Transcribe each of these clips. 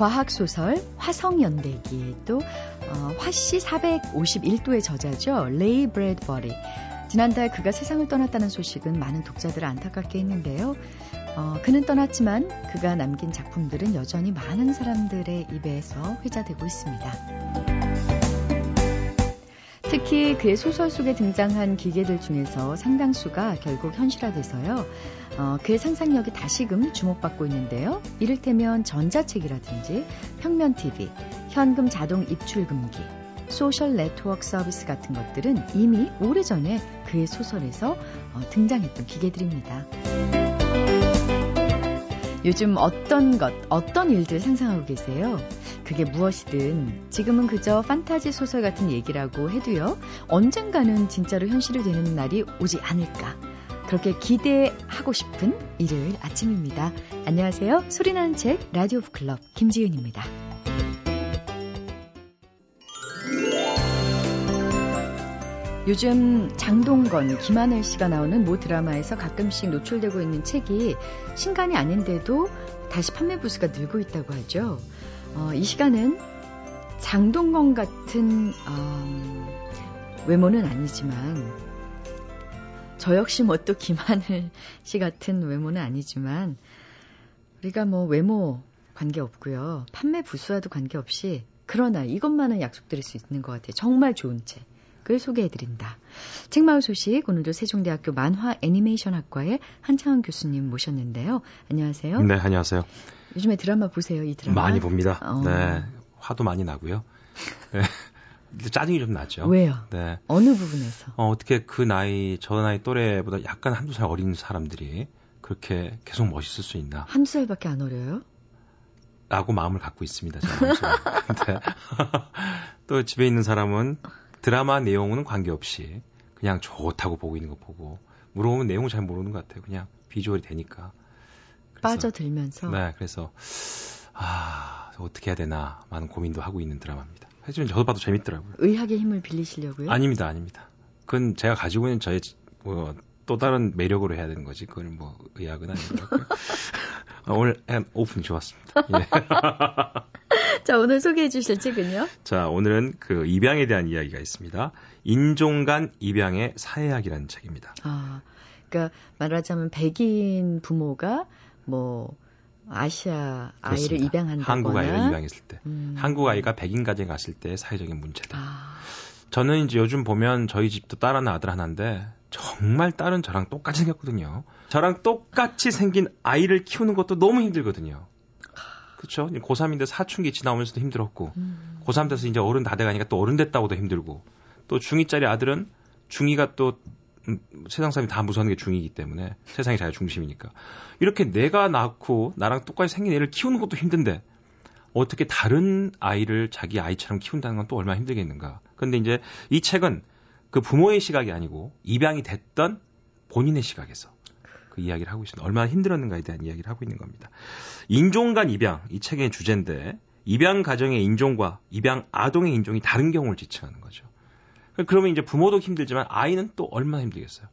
과학소설 화성연대기 또 어, 화씨 451도의 저자죠. 레이 브래드버리. 지난달 그가 세상을 떠났다는 소식은 많은 독자들을 안타깝게 했는데요. 어, 그는 떠났지만 그가 남긴 작품들은 여전히 많은 사람들의 입에서 회자되고 있습니다. 특히 그의 소설 속에 등장한 기계들 중에서 상당수가 결국 현실화돼서요. 어, 그의 상상력이 다시금 주목받고 있는데요. 이를테면 전자책이라든지 평면 TV, 현금 자동 입출금기, 소셜 네트워크 서비스 같은 것들은 이미 오래전에 그의 소설에서 어, 등장했던 기계들입니다. 요즘 어떤 것, 어떤 일들 상상하고 계세요? 그게 무엇이든 지금은 그저 판타지 소설 같은 얘기라고 해도요. 언젠가는 진짜로 현실이 되는 날이 오지 않을까. 그렇게 기대하고 싶은 일요일 아침입니다. 안녕하세요. 소리나는 책 라디오 북클럽 김지은입니다. 요즘 장동건, 김하늘 씨가 나오는 모 드라마에서 가끔씩 노출되고 있는 책이 신간이 아닌데도 다시 판매 부수가 늘고 있다고 하죠. 어, 이 시간은 장동건 같은 어, 외모는 아니지만 저 역시 뭐 또 김하늘 씨 같은 외모는 아니지만 우리가 뭐 외모 관계 없고요. 판매 부수와도 관계 없이 그러나 이것만은 약속드릴 수 있는 것 같아요. 정말 좋은 책. 을 소개해드린다. 책마을 소식 오늘도 세종대학교 만화 애니메이션 학과의 한창원 교수님 모셨는데요. 안녕하세요. 네, 안녕하세요. 요즘에 드라마 보세요, 이 드라마? 많이 봅니다. 어. 네. 화도 많이 나고요. 네. 짜증이 좀 나죠. 왜요? 네. 어느 부분에서? 어, 어떻게 그 나이, 저 나이 또래보다 약간 한두 살 어린 사람들이 그렇게 계속 멋있을 수 있나? 한두 살밖에 안 어려요? 라고 마음을 갖고 있습니다. 제가. 또 집에 있는 사람은 드라마 내용은 관계없이 그냥 좋다고 보고 있는 거 보고 물어보면 내용을 잘 모르는 것 같아요. 그냥 비주얼이 되니까. 빠져들면서. 네, 그래서 아 어떻게 해야 되나 많은 고민도 하고 있는 드라마입니다. 하지만 저도 봐도 재밌더라고요. 의학의 힘을 빌리시려고요? 아닙니다, 아닙니다. 그건 제가 가지고 있는 저의 뭐 또 다른 매력으로 해야 되는 거지. 그건 뭐 의학은 아니고 요. 아, 오늘 오픈 좋았습니다. 예. 자, 오늘 소개해 주실 책은요? 자, 오늘은 그 입양에 대한 이야기가 있습니다. 인종 간 입양의 사회학이라는 책입니다. 아, 그러니까 말하자면 백인 부모가 뭐 아시아 아이를 그렇습니다. 입양한다거나 한국 아이를 입양했을 때 음. 한국 아이가 백인 가정에 갔을 때 사회적인 문제들. 아. 저는 이제 요즘 보면 저희 집도 딸 하나 아들 하나인데 정말 딸은 저랑 똑같이 생겼거든요. 저랑 똑같이 생긴 아이를 키우는 것도 너무 힘들거든요. 그렇죠? 고3인데 사춘기 지나오면서도 힘들었고 음. 고3 돼서 이제 어른 다 돼가니까 또 어른 됐다고도 힘들고 또 중2짜리 아들은 중2가 또 음, 세상 사람이 다 무서워하는 게 중이기 때문에 세상이 자기 중심이니까 이렇게 내가 낳고 나랑 똑같이 생긴 애를 키우는 것도 힘든데 어떻게 다른 아이를 자기 아이처럼 키운다는 건 또 얼마나 힘들겠는가. 근데 이제 이 책은 그 부모의 시각이 아니고 입양이 됐던 본인의 시각에서 그 이야기를 하고 있습니다. 얼마나 힘들었는가에 대한 이야기를 하고 있는 겁니다. 인종 간 입양 이 책의 주제인데 입양 가정의 인종과 입양 아동의 인종이 다른 경우를 지칭하는 거죠. 그러면 이제 부모도 힘들지만 아이는 또 얼마나 힘들겠어요.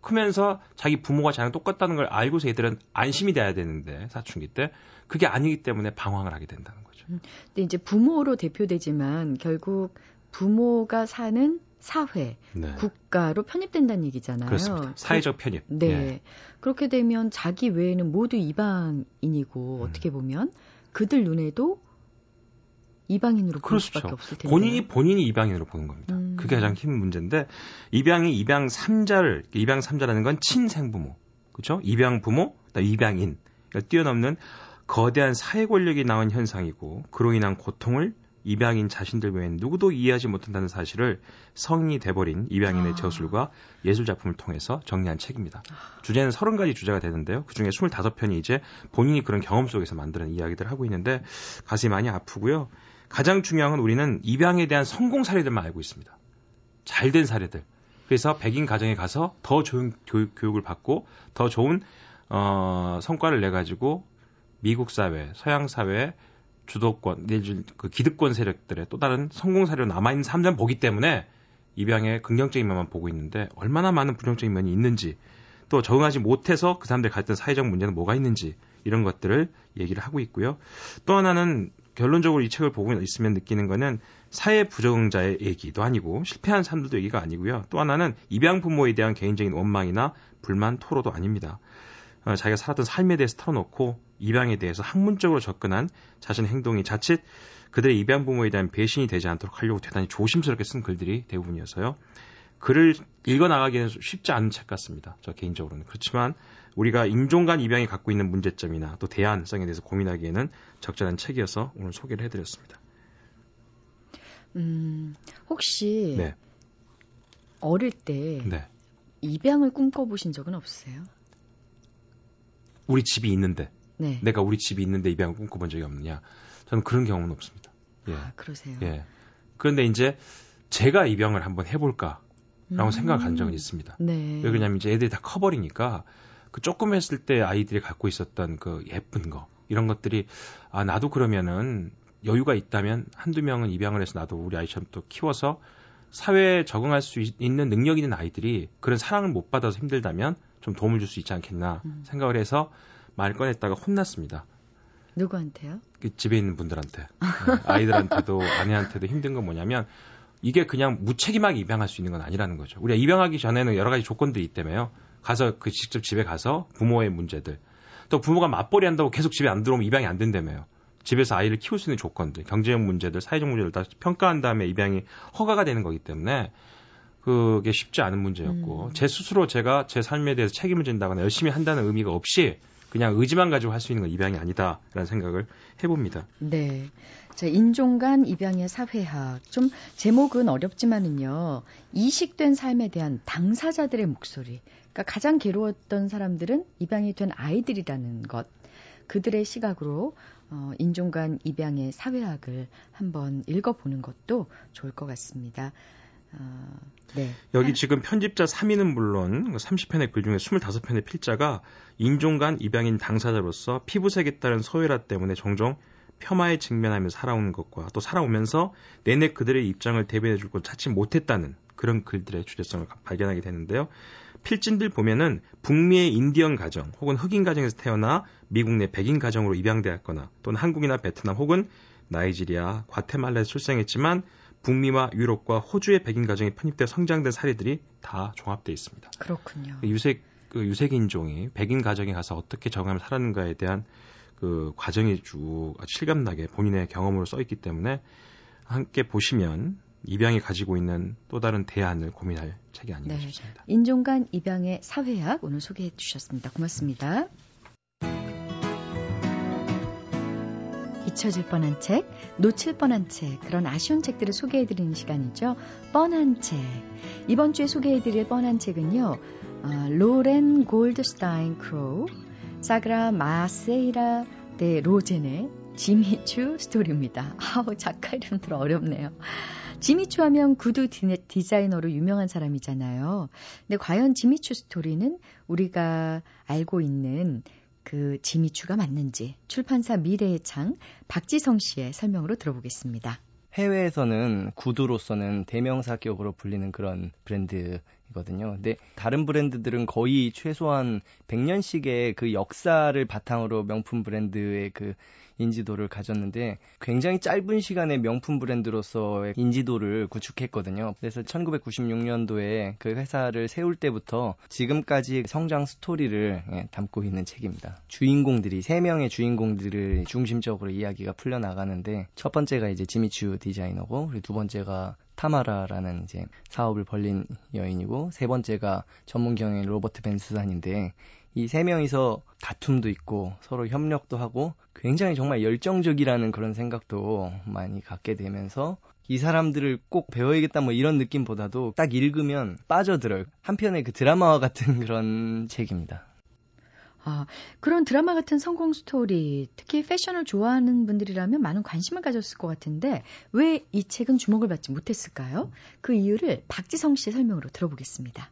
크면서 자기 부모가 자랑 똑같다는 걸 알고서 애들은 안심이 돼야 되는데 사춘기 때 그게 아니기 때문에 방황을 하게 된다는 거죠. 음, 근데 이제 부모로 대표되지만 결국 부모가 사는 사회, 네. 국가로 편입된다는 얘기잖아요. 그렇습니다. 사회적 편입. 네. 네. 그렇게 되면 자기 외에는 모두 이방인이고 음. 어떻게 보면 그들 눈에도 이방인으로 볼 그렇죠. 수밖에 없을 텐데. 본인이 본인이 이방인으로 보는 겁니다. 음. 그게 가장 큰 문제인데 입양이 입양 삼자를 입양 삼자라는 건 친생부모, 그렇죠? 입양 부모, 입양인, 그러니까 뛰어넘는 거대한 사회 권력이 나온 현상이고 그로 인한 고통을 입양인 자신들 외엔 누구도 이해하지 못한다는 사실을 성인이 돼버린 입양인의 아. 저술과 예술 작품을 통해서 정리한 책입니다. 주제는 30가지 주제가 되는데요. 그중에 25편이 이제 본인이 그런 경험 속에서 만드는 이야기들을 하고 있는데 가슴이 많이 아프고요. 가장 중요한 건 우리는 입양에 대한 성공 사례들만 알고 있습니다. 잘된 사례들. 그래서 백인 가정에 가서 더 좋은 교육, 교육을 받고 더 좋은 어, 성과를 내 가지고 미국 사회, 서양 사회 주도권, 그 기득권 세력들의 또 다른 성공 사례로 남아 있는 사람들만 보기 때문에 입양의 긍정적인 면만 보고 있는데 얼마나 많은 부정적인 면이 있는지 또 적응하지 못해서 그 사람들이 갈던 사회적 문제는 뭐가 있는지 이런 것들을 얘기를 하고 있고요. 또 하나는 결론적으로 이 책을 보고 있으면 느끼는 거는 사회 부적응자의 얘기도 아니고 실패한 사람들도 얘기가 아니고요. 또 하나는 입양 부모에 대한 개인적인 원망이나 불만 토로도 아닙니다. 어, 자기가 살았던 삶에 대해서 털어놓고 입양에 대해서 학문적으로 접근한 자신의 행동이 자칫 그들의 입양 부모에 대한 배신이 되지 않도록 하려고 대단히 조심스럽게 쓴 글들이 대부분이어서요. 글을 읽어 나가기는 쉽지 않은 책 같습니다. 저 개인적으로는. 그렇지만 우리가 인종간 입양이 갖고 있는 문제점이나 또 대안성에 대해서 고민하기에는 적절한 책이어서 오늘 소개를 해드렸습니다. 음, 혹시 네. 어릴 때 네. 입양을 꿈꿔보신 적은 없으세요? 우리 집이 있는데 네. 내가 우리 집이 있는데 입양을 꿈꿔본 적이 없느냐? 저는 그런 경험은 없습니다. 예. 아, 그러세요? 예. 그런데 이제 제가 입양을 한번 해볼까? 라고 음. 생각을 한 적은 있습니다. 네. 왜냐면 이제 애들이 다 커버리니까 그 조금 했을 때 아이들이 갖고 있었던 그 예쁜 거 이런 것들이 아 나도 그러면은 여유가 있다면 한두 명은 입양을 해서 나도 우리 아이처럼 또 키워서 사회에 적응할 수 있 는 능력 있는 아이들이 그런 사랑을 못 받아서 힘들다면 좀 도움을 줄 수 있지 않겠나 음. 생각을 해서 말 꺼냈다가 혼났습니다. 누구한테요? 그 집에 있는 분들한테 네. 아이들한테도 아내한테도 힘든 건 뭐냐면 이게 그냥 무책임하게 입양할 수 있는 건 아니라는 거죠. 우리가 입양하기 전에는 여러 가지 조건들이 있다며요. 가서 그 직접 집에 가서 부모의 문제들 또 부모가 맞벌이 한다고 계속 집에 안 들어오면 입양이 안 된다며요. 집에서 아이를 키울 수 있는 조건들, 경제적 문제들, 사회적 문제를 다 평가한 다음에 입양이 허가가 되는 거기 때문에 그게 쉽지 않은 문제였고 음. 제 스스로 제가 제 삶에 대해서 책임을 진다거나 열심히 한다는 의미가 없이 그냥 의지만 가지고 할 수 있는 건 입양이 아니다라는 생각을 해봅니다. 네. 자, 인종간 입양의 사회학. 좀 제목은 어렵지만은요. 이식된 삶에 대한 당사자들의 목소리. 그러니까 가장 괴로웠던 사람들은 입양이 된 아이들이라는 것. 그들의 시각으로 어, 인종간 입양의 사회학을 한번 읽어보는 것도 좋을 것 같습니다. 어, 네. 여기 지금 편집자 3인은 물론 30편의 글 중에 25편의 필자가 인종간 입양인 당사자로서 피부색에 따른 소외라 때문에 종종 폄하에 직면하며 살아오는 것과 또 살아오면서 내내 그들의 입장을 대변해줄 걸 찾지 못했다는 그런 글들의 주제성을 발견하게 되는데요. 필진들 보면은 북미의 인디언 가정 혹은 흑인 가정에서 태어나 미국 내 백인 가정으로 입양되었거나 또는 한국이나 베트남 혹은 나이지리아, 과테말라에서 출생했지만 북미와 유럽과 호주의 백인 가정에 편입되어 성장된 사례들이 다 종합되어 있습니다. 그렇군요. 그 유색 그 유색 인종이 백인 가정에 가서 어떻게 적응하며 살았는가에 대한 그 과정이 쭉 실감나게 본인의 경험으로 써 있기 때문에 함께 보시면 입양이 가지고 있는 또 다른 대안을 고민할 책이 아닌가 네. 싶습니다. 인종 간 입양의 사회학 오늘 소개해 주셨습니다. 고맙습니다. 잊혀질 뻔한 책, 놓칠 뻔한 책, 그런 아쉬운 책들을 소개해드리는 시간이죠. 뻔한 책. 이번 주에 소개해드릴 뻔한 책은요, 어, 로렌 골드스타인 크로우, 사그라 마세이라 데 로젠의 지미추 스토리입니다. 아우, 작가 이름 들어 어렵네요. 지미추 하면 구두 디자이너로 유명한 사람이잖아요. 근데 과연 지미추 스토리는 우리가 알고 있는 그 지미추가 맞는지 출판사 미래의 창 박지성 씨의 설명으로 들어보겠습니다. 해외에서는 구두로서는 대명사격으로 불리는 그런 브랜드이거든요. 근데 다른 브랜드들은 거의 최소한 100년씩의 그 역사를 바탕으로 명품 브랜드의 그 인지도를 가졌는데 굉장히 짧은 시간에 명품 브랜드로서의 인지도를 구축했거든요. 그래서 1996년도에 그 회사를 세울 때부터 지금까지 성장 스토리를 예, 담고 있는 책입니다. 주인공들이 세 명의 주인공들을 중심적으로 이야기가 풀려 나가는데 첫 번째가 이제 지미추 디자이너고 그리고 두 번째가 타마라라는 이제 사업을 벌린 여인이고 세 번째가 전문 경영인 로버트 벤스산인데 이 세 명이서 다툼도 있고 서로 협력도 하고 굉장히 정말 열정적이라는 그런 생각도 많이 갖게 되면서 이 사람들을 꼭 배워야겠다 뭐 이런 느낌보다도 딱 읽으면 빠져들어요. 한편의 그 드라마와 같은 그런 책입니다. 아, 그런 드라마 같은 성공 스토리, 특히 패션을 좋아하는 분들이라면 많은 관심을 가졌을 것 같은데 왜 이 책은 주목을 받지 못했을까요? 그 이유를 박지성 씨의 설명으로 들어보겠습니다.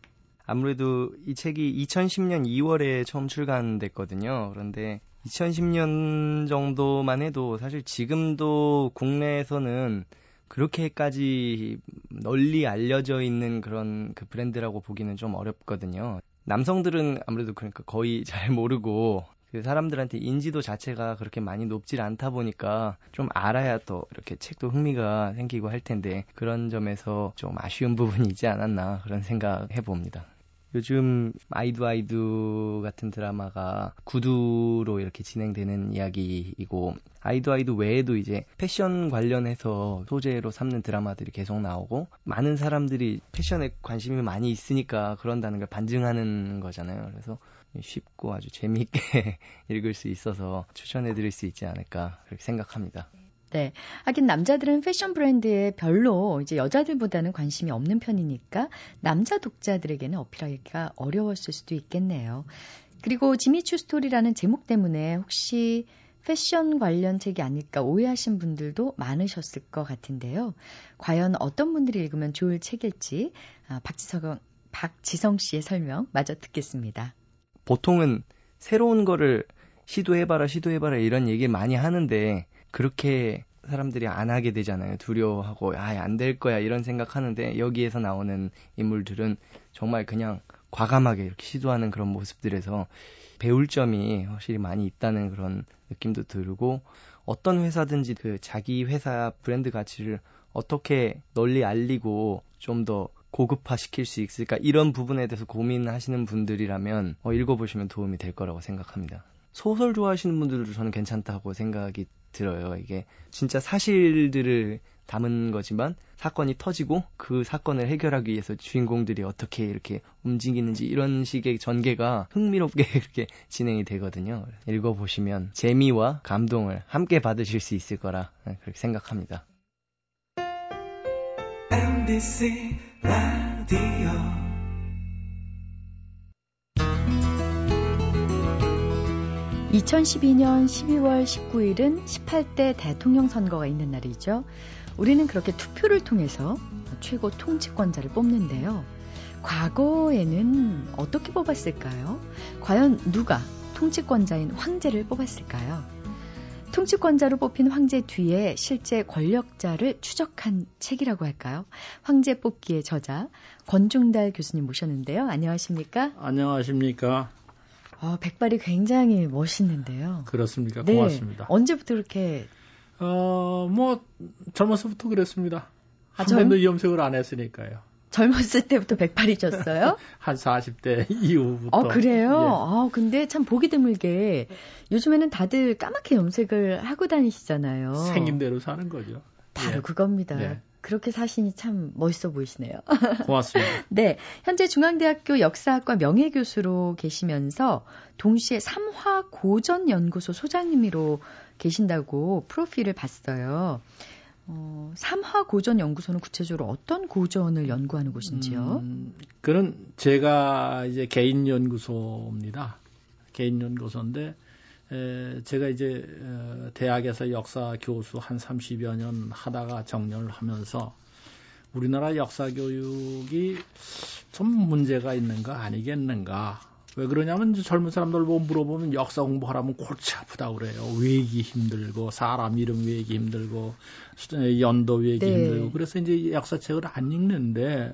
아무래도 이 책이 2010년 2월에 처음 출간됐거든요. 그런데 2010년 정도만 해도 사실 지금도 국내에서는 그렇게까지 널리 알려져 있는 그런 그 브랜드라고 보기는 좀 어렵거든요. 남성들은 아무래도 그러니까 거의 잘 모르고 그 사람들한테 인지도 자체가 그렇게 많이 높질 않다 보니까 좀 알아야 또 이렇게 책도 흥미가 생기고 할 텐데 그런 점에서 좀 아쉬운 부분이 있지 않았나 그런 생각 해봅니다. 요즘 아이두 아이두 같은 드라마가 구두로 이렇게 진행되는 이야기이고 아이두 아이두 외에도 이제 패션 관련해서 소재로 삼는 드라마들이 계속 나오고 많은 사람들이 패션에 관심이 많이 있으니까 그런다는 걸 반증하는 거잖아요. 그래서 쉽고 아주 재미있게 읽을 수 있어서 추천해 드릴 수 있지 않을까 그렇게 생각합니다. 네. 하긴 남자들은 패션 브랜드에 별로 이제 여자들보다는 관심이 없는 편이니까 남자 독자들에게는 어필하기가 어려웠을 수도 있겠네요. 그리고 지미추 스토리라는 제목 때문에 혹시 패션 관련 책이 아닐까 오해하신 분들도 많으셨을 것 같은데요. 과연 어떤 분들이 읽으면 좋을 책일지 아, 박지성, 박지성 씨의 설명 마저 듣겠습니다. 보통은 새로운 거를 시도해봐라, 시도해봐라 이런 얘기 많이 하는데 그렇게 사람들이 안 하게 되잖아요. 두려워하고 아, 안될 거야 이런 생각하는데 여기에서 나오는 인물들은 정말 그냥 과감하게 이렇게 시도하는 그런 모습들에서 배울 점이 확실히 많이 있다는 그런 느낌도 들고 어떤 회사든지 그 자기 회사 브랜드 가치를 어떻게 널리 알리고 좀 더 고급화 시킬 수 있을까 이런 부분에 대해서 고민하시는 분들이라면 어, 읽어보시면 도움이 될 거라고 생각합니다. 소설 좋아하시는 분들도 저는 괜찮다고 생각이 들어요. 이게 진짜 사실들을 담은 거지만 사건이 터지고 그 사건을 해결하기 위해서 주인공들이 어떻게 이렇게 움직이는지 이런 식의 전개가 흥미롭게 이렇게 진행이 되거든요. 읽어보시면 재미와 감동을 함께 받으실 수 있을 거라 그렇게 생각합니다. MBC 라디오 2012년 12월 19일은 18대 대통령 선거가 있는 날이죠. 우리는 그렇게 투표를 통해서 최고 통치권자를 뽑는데요. 과거에는 어떻게 뽑았을까요? 과연 누가 통치권자인 황제를 뽑았을까요? 통치권자로 뽑힌 황제 뒤에 실제 권력자를 추적한 책이라고 할까요? 황제 뽑기의 저자 권중달 교수님 모셨는데요. 안녕하십니까? 안녕하십니까? 아, 백발이 굉장히 멋있는데요. 그렇습니까? 네. 고맙습니다. 언제부터 그렇게? 어, 뭐, 젊어서부터 그랬습니다. 아, 한 젊... 번도 염색을 안 했으니까요. 젊었을 때부터 백발이셨어요? 한 40대 이후부터. 어, 그래요? 예. 아, 근데 참 보기 드물게 요즘에는 다들 까맣게 염색을 하고 다니시잖아요. 생긴 대로 사는 거죠. 바로 예. 그겁니다. 예. 그렇게 사시니 참 멋있어 보이시네요. 고맙습니다. 네. 현재 중앙대학교 역사학과 명예교수로 계시면서 동시에 삼화 고전 연구소 소장님으로 계신다고 프로필을 봤어요. 어, 삼화 고전 연구소는 구체적으로 어떤 고전을 연구하는 곳인지요? 음, 그는 제가 이제 개인 연구소입니다. 개인 연구소인데 에, 제가 이제 어, 대학에서 역사 교수 한 30여 년 하다가 정년을 하면서 우리나라 역사 교육이 좀 문제가 있는 거 아니겠는가. 왜 그러냐면 젊은 사람들 보고 물어보면 역사 공부하라면 골치 아프다 그래요. 외기 힘들고 사람 이름 외기 힘들고 연도 외기 네. 힘들고 그래서 이제 역사책을 안 읽는데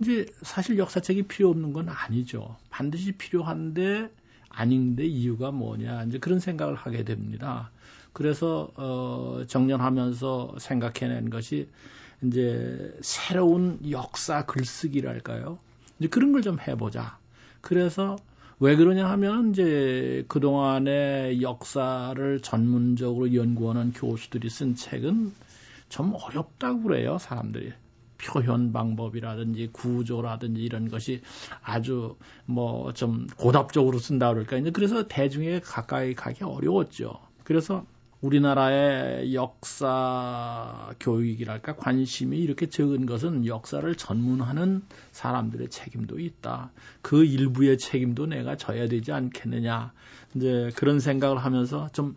이제 사실 역사책이 필요 없는 건 아니죠. 반드시 필요한데 아닌데 이유가 뭐냐 이제 그런 생각을 하게 됩니다. 그래서 어 정년하면서 생각해낸 것이 이제 새로운 역사 글쓰기랄까요? 이제 그런 걸 좀 해보자. 그래서 왜 그러냐 하면 이제 그동안의 역사를 전문적으로 연구하는 교수들이 쓴 책은 좀 어렵다고 그래요, 사람들이. 표현 방법이라든지 구조라든지 이런 것이 아주 뭐 좀 고답적으로 쓴다 그럴까 이제 그래서 대중에 가까이 가기 어려웠죠. 그래서 우리나라의 역사 교육이랄까 관심이 이렇게 적은 것은 역사를 전문하는 사람들의 책임도 있다. 그 일부의 책임도 내가 져야 되지 않겠느냐. 이제 그런 생각을 하면서 좀 에,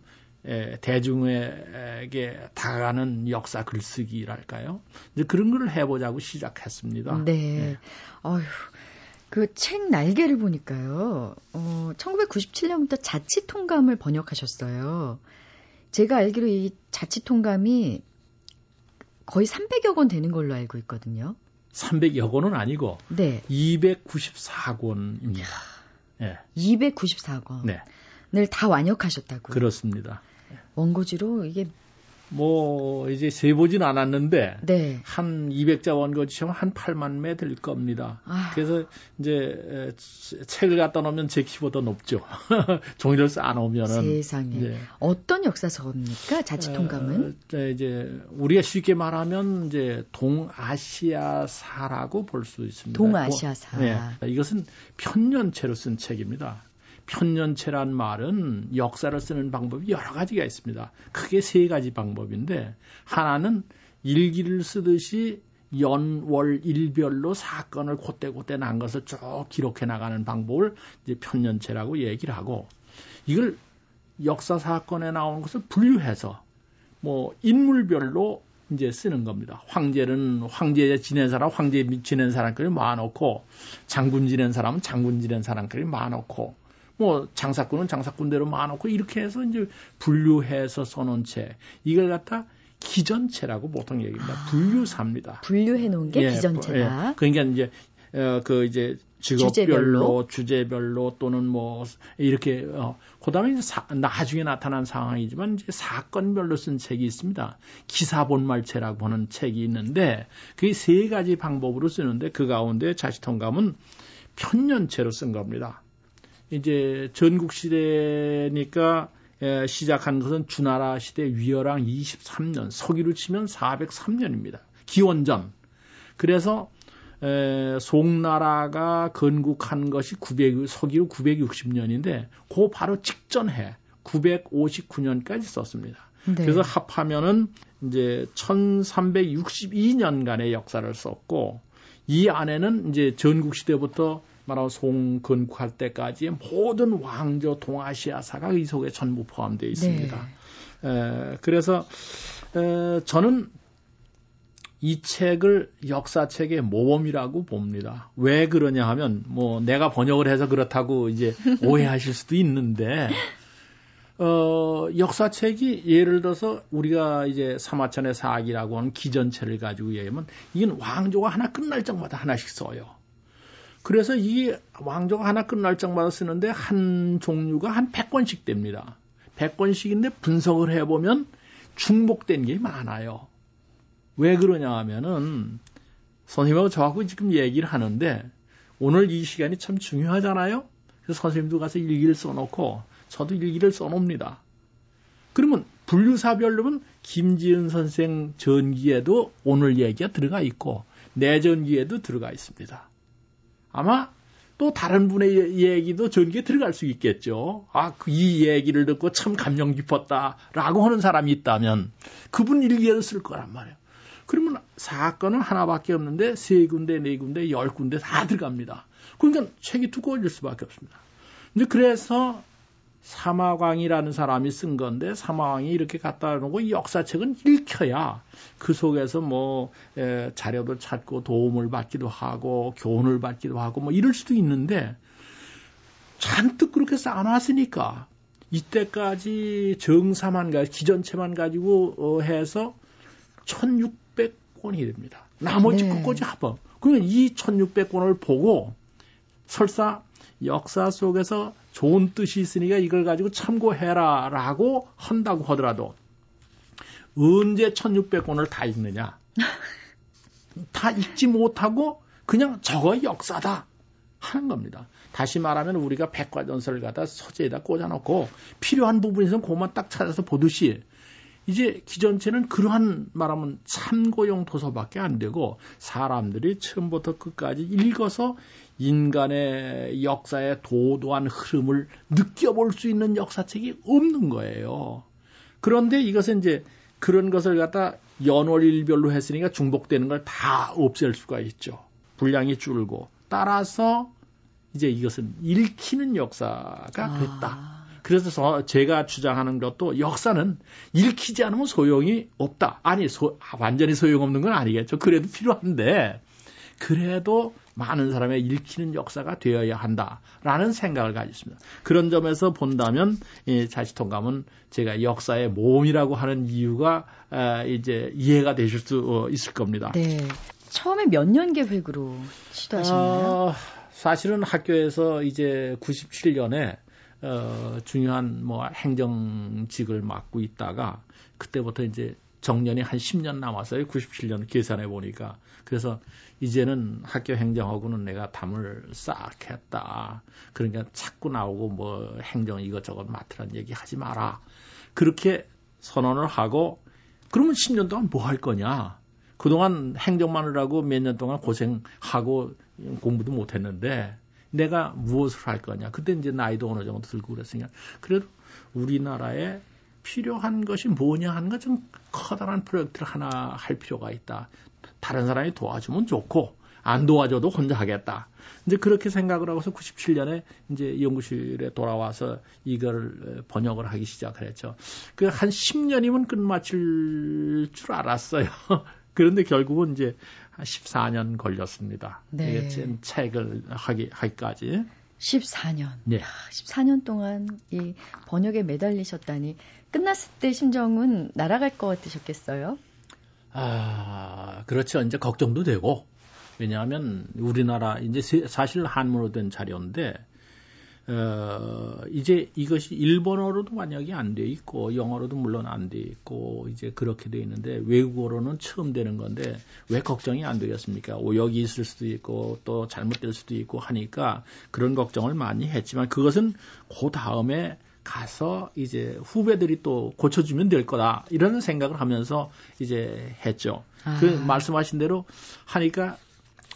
대중에게 다가가는 역사 글쓰기랄까요? 이제 그런 걸 해보자고 시작했습니다. 네. 네. 어휴. 그 책 날개를 보니까요. 어, 1997년부터 자치 통감을 번역하셨어요. 제가 알기로 이 자치 통감이 거의 300여 권 되는 걸로 알고 있거든요. 300여 권은 아니고 네. 294권입니다. 네. 294권. 네. 다 완역하셨다고요. 그렇습니다. 원고지로 이게 뭐 이제 세보진 않았는데 네. 한 200자 원고지면 한 8만 매 될 겁니다. 아. 그래서 이제 책을 갖다 놓으면 제 키보다 높죠. 종이를 쌓아 놓으면은 세상에 네. 어떤 역사서입니까? 자치 통감은 어, 이제 우리가 쉽게 말하면 이제 동아시아사라고 볼 수 있습니다. 동아시아사. 네. 이것은 편년체로 쓴 책입니다. 편년체란 말은 역사를 쓰는 방법이 여러 가지가 있습니다. 크게 세 가지 방법인데 하나는 일기를 쓰듯이 연월 일별로 사건을 곧대곧대 난 것을 쭉 기록해 나가는 방법을 이제 편년체라고 얘기를 하고 이걸 역사 사건에 나오는 것을 분류해서 뭐 인물별로 이제 쓰는 겁니다. 황제는 황제 지낸 사람 황제 지낸 사람끼리 모아놓고 장군 지낸 사람은 장군 지낸 사람끼리 모아놓고 뭐 장사꾼은 장사꾼대로 많아놓고 이렇게 해서 이제 분류해서 써놓은 채 이걸 갖다 기전체라고 보통 얘기합니다. 아, 분류사입니다. 분류해 놓은 게 예, 기전체다. 예. 그러니까 이제 어, 그 이제 직업별로 주제별로, 주제별로 또는 뭐 이렇게 어 그다음에 이제 사, 나중에 나타난 상황이지만 이제 사건별로 쓴 책이 있습니다. 기사 본말체라고 하는 책이 있는데 그게 세 가지 방법으로 쓰는데 그 가운데 자시통감은 편년체로 쓴 겁니다. 이제 전국 시대니까 에, 시작한 것은 주나라 시대 위어랑 23년, 서기로 치면 403년입니다. 기원전. 그래서 에, 송나라가 건국한 것이 900, 서기로 960년인데 그 바로 직전해 959년까지 썼습니다. 네. 그래서 합하면은 이제 1362년간의 역사를 썼고 이 안에는 이제 전국 시대부터 말하고 송건국할 때까지 모든 왕조 동아시아 사가 이 속에 전부 포함되어 있습니다. 네. 에, 그래서 에, 저는 이 책을 역사책의 모범이라고 봅니다. 왜 그러냐 하면 뭐 내가 번역을 해서 그렇다고 이제 오해하실 수도 있는데 어, 역사책이 예를 들어서 우리가 이제 사마천의 사기라고 하는 기전체를 가지고 얘기하면 이건 왕조가 하나 끝날 적마다 하나씩 써요. 그래서 이 왕조가 하나 끝날 적마다 쓰는데 한 종류가 한 100권씩 됩니다. 100권씩인데 분석을 해보면 중복된 게 많아요. 왜 그러냐 하면은 선생님하고 저하고 지금 얘기를 하는데 오늘 이 시간이 참 중요하잖아요. 그래서 선생님도 가서 일기를 써놓고 저도 일기를 써놓습니다. 그러면 분류사별로는 김지은 선생 전기에도 오늘 얘기가 들어가 있고 내 전기에도 들어가 있습니다. 아마 또 다른 분의 얘기도 전기에 들어갈 수 있겠죠. 아, 그이 얘기를 듣고 참 감명 깊었다라고 하는 사람이 있다면 그분 일기에도 쓸 거란 말이에요. 그러면 사건은 하나밖에 없는데 세 군데, 네 군데, 열 군데 다 들어갑니다. 그러니까 책이 두꺼워질 수밖에 없습니다. 근데 그래서 사마광이라는 사람이 쓴 건데 사마광이 이렇게 갖다 놓고 이 역사책은 읽혀야 그 속에서 뭐 에, 자료도 찾고 도움을 받기도 하고 교훈을 받기도 하고 뭐 이럴 수도 있는데 잔뜩 그렇게 쌓아놨으니까 이때까지 정사만 가지고 기전체만 가지고 어, 해서 1600권이 됩니다. 나머지 네. 것까지 합어. 그러면 이 1600권을 보고 설사 역사 속에서 좋은 뜻이 있으니까 이걸 가지고 참고해라 라고 한다고 하더라도 언제 1600권을 다 읽느냐? 다 읽지 못하고 그냥 저거 역사다 하는 겁니다. 다시 말하면 우리가 백과전설을 갖다 서재에다 꽂아놓고 필요한 부분에서 그만 딱 찾아서 보듯이 이제 기존체는 그러한 말하면 참고용 도서밖에 안 되고 사람들이 처음부터 끝까지 읽어서 인간의 역사의 도도한 흐름을 느껴볼 수 있는 역사책이 없는 거예요. 그런데 이것은 이제 그런 것을 갖다 연월일별로 했으니까 중복되는 걸 다 없앨 수가 있죠. 분량이 줄고 따라서 이제 이것은 읽히는 역사가 됐다. 아. 그래서 제가 주장하는 것도 역사는 읽히지 않으면 소용이 없다. 아니, 소, 완전히 소용없는 건 아니겠죠. 그래도 필요한데, 그래도 많은 사람의 읽히는 역사가 되어야 한다라는 생각을 가졌습니다. 그런 점에서 본다면 이 자치통감은 제가 역사의 모험이라고 하는 이유가 이제 이해가 되실 수 어, 있을 겁니다. 네. 처음에 몇 년 계획으로 시도하셨나요? 어, 사실은 학교에서 이제 97년에 어, 중요한 뭐 행정직을 맡고 있다가 그때부터 이제 정년이 한 10년 남았어요. 97년 계산해 보니까. 그래서 이제는 학교 행정하고는 내가 담을 싹 했다. 그러니까 자꾸 나오고 뭐 행정 이것저것 맡으란 얘기 하지 마라. 그렇게 선언을 하고 그러면 10년 동안 뭐 할 거냐? 그동안 행정만을 하고 몇 년 동안 고생하고 공부도 못 했는데 내가 무엇을 할 거냐. 그때 이제 나이도 어느 정도 들고 그랬으니까. 그래도 우리나라에 필요한 것이 뭐냐 하는 것좀 커다란 프로젝트를 하나 할 필요가 있다. 다른 사람이 도와주면 좋고 안 도와줘도 혼자 하겠다. 이제 그렇게 생각을 하고서 97년에 이제 연구실에 돌아와서 이걸 번역을 하기 시작을 했죠. 그 한 10년이면 끝마칠 줄 알았어요. 그런데 결국은 이제 한 14년 걸렸습니다. 네. 이게 책을 하기, 하기까지. 14년. 네. 14년 동안 이 번역에 매달리셨다니 끝났을 때 심정은 날아갈 것 같으셨겠어요? 아, 그렇죠. 이제 걱정도 되고. 왜냐하면 우리나라 이제 사실 한문으로 된 자료인데 어, 이제 이것이 일본어로도 만약에 안 돼 있고 영어로도 물론 안 돼 있고 이제 그렇게 돼 있는데 외국어로는 처음 되는 건데 왜 걱정이 안 되겠습니까? 오역이 있을 수도 있고 또 잘못될 수도 있고 하니까 그런 걱정을 많이 했지만 그것은 그 다음에 가서 이제 후배들이 또 고쳐주면 될 거다 이런 생각을 하면서 이제 했죠. 아. 그 말씀하신 대로 하니까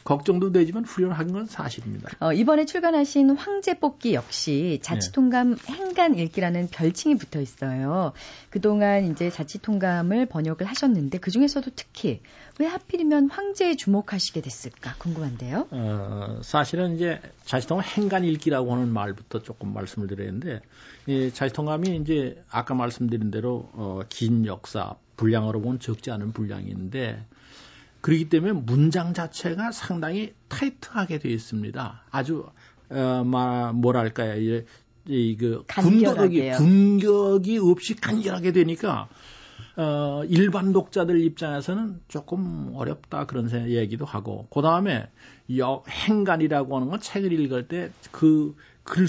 걱정도 되지만 후련한 건 사실입니다. 어, 이번에 출간하신 황제 뽑기 역시 자치통감 네. 행간 읽기라는 별칭이 붙어 있어요. 그동안 이제 자치통감을 번역을 하셨는데 그 중에서도 특히 왜 하필이면 황제에 주목하시게 됐을까 궁금한데요. 어, 사실은 이제 자치통감 행간 읽기라고 하는 말부터 조금 말씀을 드렸는데 이 자치통감이 이제 아까 말씀드린 대로 어, 긴 역사 분량으로 보면 적지 않은 분량인데 그렇기 때문에 문장 자체가 상당히 타이트하게 되어 있습니다. 아주 어, 마, 뭐랄까요, 이, 이 그 군격이 군격이 없이 간결하게 되니까 어, 일반 독자들 입장에서는 조금 어렵다 그런 얘기도 하고 그 다음에 행간이라고 하는 건 책을 읽을 때 그 글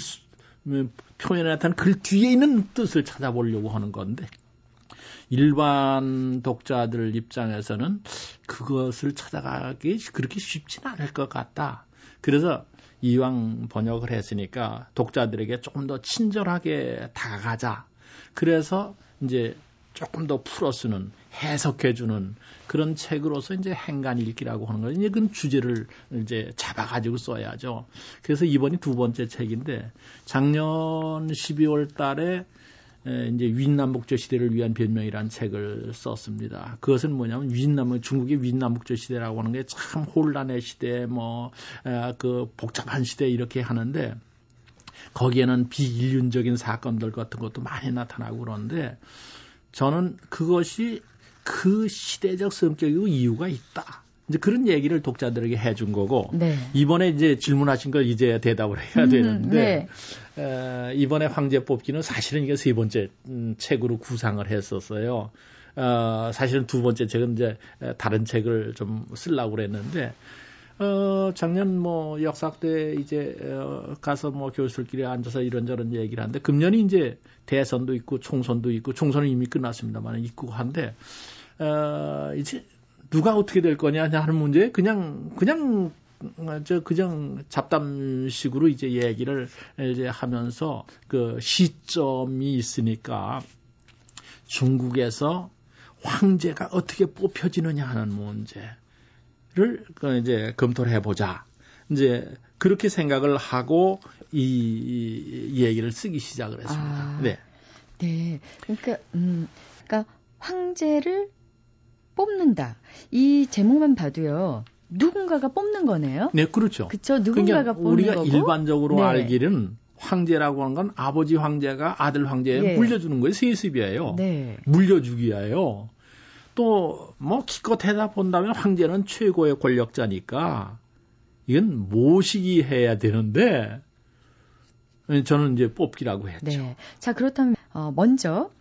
표현에 나타난 글 뒤에 있는 뜻을 찾아보려고 하는 건데 일반 독자들 입장에서는 그것을 찾아가기 그렇게 쉽지는 않을 것 같다. 그래서 이왕 번역을 했으니까 독자들에게 조금 더 친절하게 다가가자. 그래서 이제 조금 더 풀어 쓰는 해석해 주는 그런 책으로서 이제 행간 읽기라고 하는 걸 이제 그 주제를 이제 잡아 가지고 써야죠. 그래서 이번이 두 번째 책인데 작년 12월 달에 이제 윈남북조 시대를 위한 변명이라는 책을 썼습니다. 그것은 뭐냐면 윈남 중국의 윈남북조 시대라고 하는 게 참 혼란의 시대, 뭐그 복잡한 시대 이렇게 하는데 거기에는 비인륜적인 사건들 같은 것도 많이 나타나고 그러는데 저는 그것이 그 시대적 성격이고 이유가 있다. 이제 그런 얘기를 독자들에게 해준 거고 네. 이번에 이제 질문하신 걸 이제 대답을 해야 음, 되는데 네. 에, 이번에 황제 뽑기는 사실은 이게 세 번째 음, 책으로 구상을 했었어요. 어, 사실은 두 번째 책은 이제 다른 책을 좀 쓰려고 그랬는데 어, 작년 뭐 역사 때 이제 어, 가서 뭐 교수들끼리 앉아서 이런저런 얘기를 하는데 금년이 이제 대선도 있고 총선도 있고 총선은 이미 끝났습니다만 있고 한데 어, 이제 누가 어떻게 될 거냐 하는 문제 그냥 그냥 저 그냥 잡담식으로 이제 얘기를 이제 하면서 그 시점이 있으니까 중국에서 황제가 어떻게 뽑혀지느냐 하는 문제를 그 이제 검토를 해보자. 이제 그렇게 생각을 하고 이, 이 얘기를 쓰기 시작을 했습니다. 아, 네. 네. 그러니까 음, 그러니까 황제를 뽑는다. 이 제목만 봐도요. 누군가가 뽑는 거네요. 네, 그렇죠. 그렇죠. 누군가가 그러니까 뽑는 우리가 거고. 일반적으로 네. 알기는 황제라고 하는 건 아버지 황제가 아들 황제에 네. 물려주는 거예요. 세습이에요. 네. 물려주기예요. 또 뭐 기껏 해다 본다면 황제는 최고의 권력자니까 이건 모시기 해야 되는데 저는 이제 뽑기라고 했죠. 네. 자 그렇다면 어, 먼저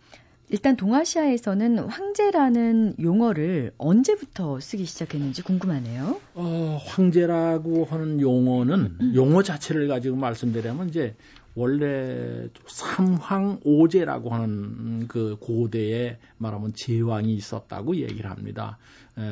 일단 동아시아에서는 황제라는 용어를 언제부터 쓰기 시작했는지 궁금하네요. 어, 황제라고 하는 용어는 음. 용어 자체를 가지고 말씀드리면 이제 원래 삼황오제라고 하는 그 고대에 말하면 제왕이 있었다고 얘기를 합니다.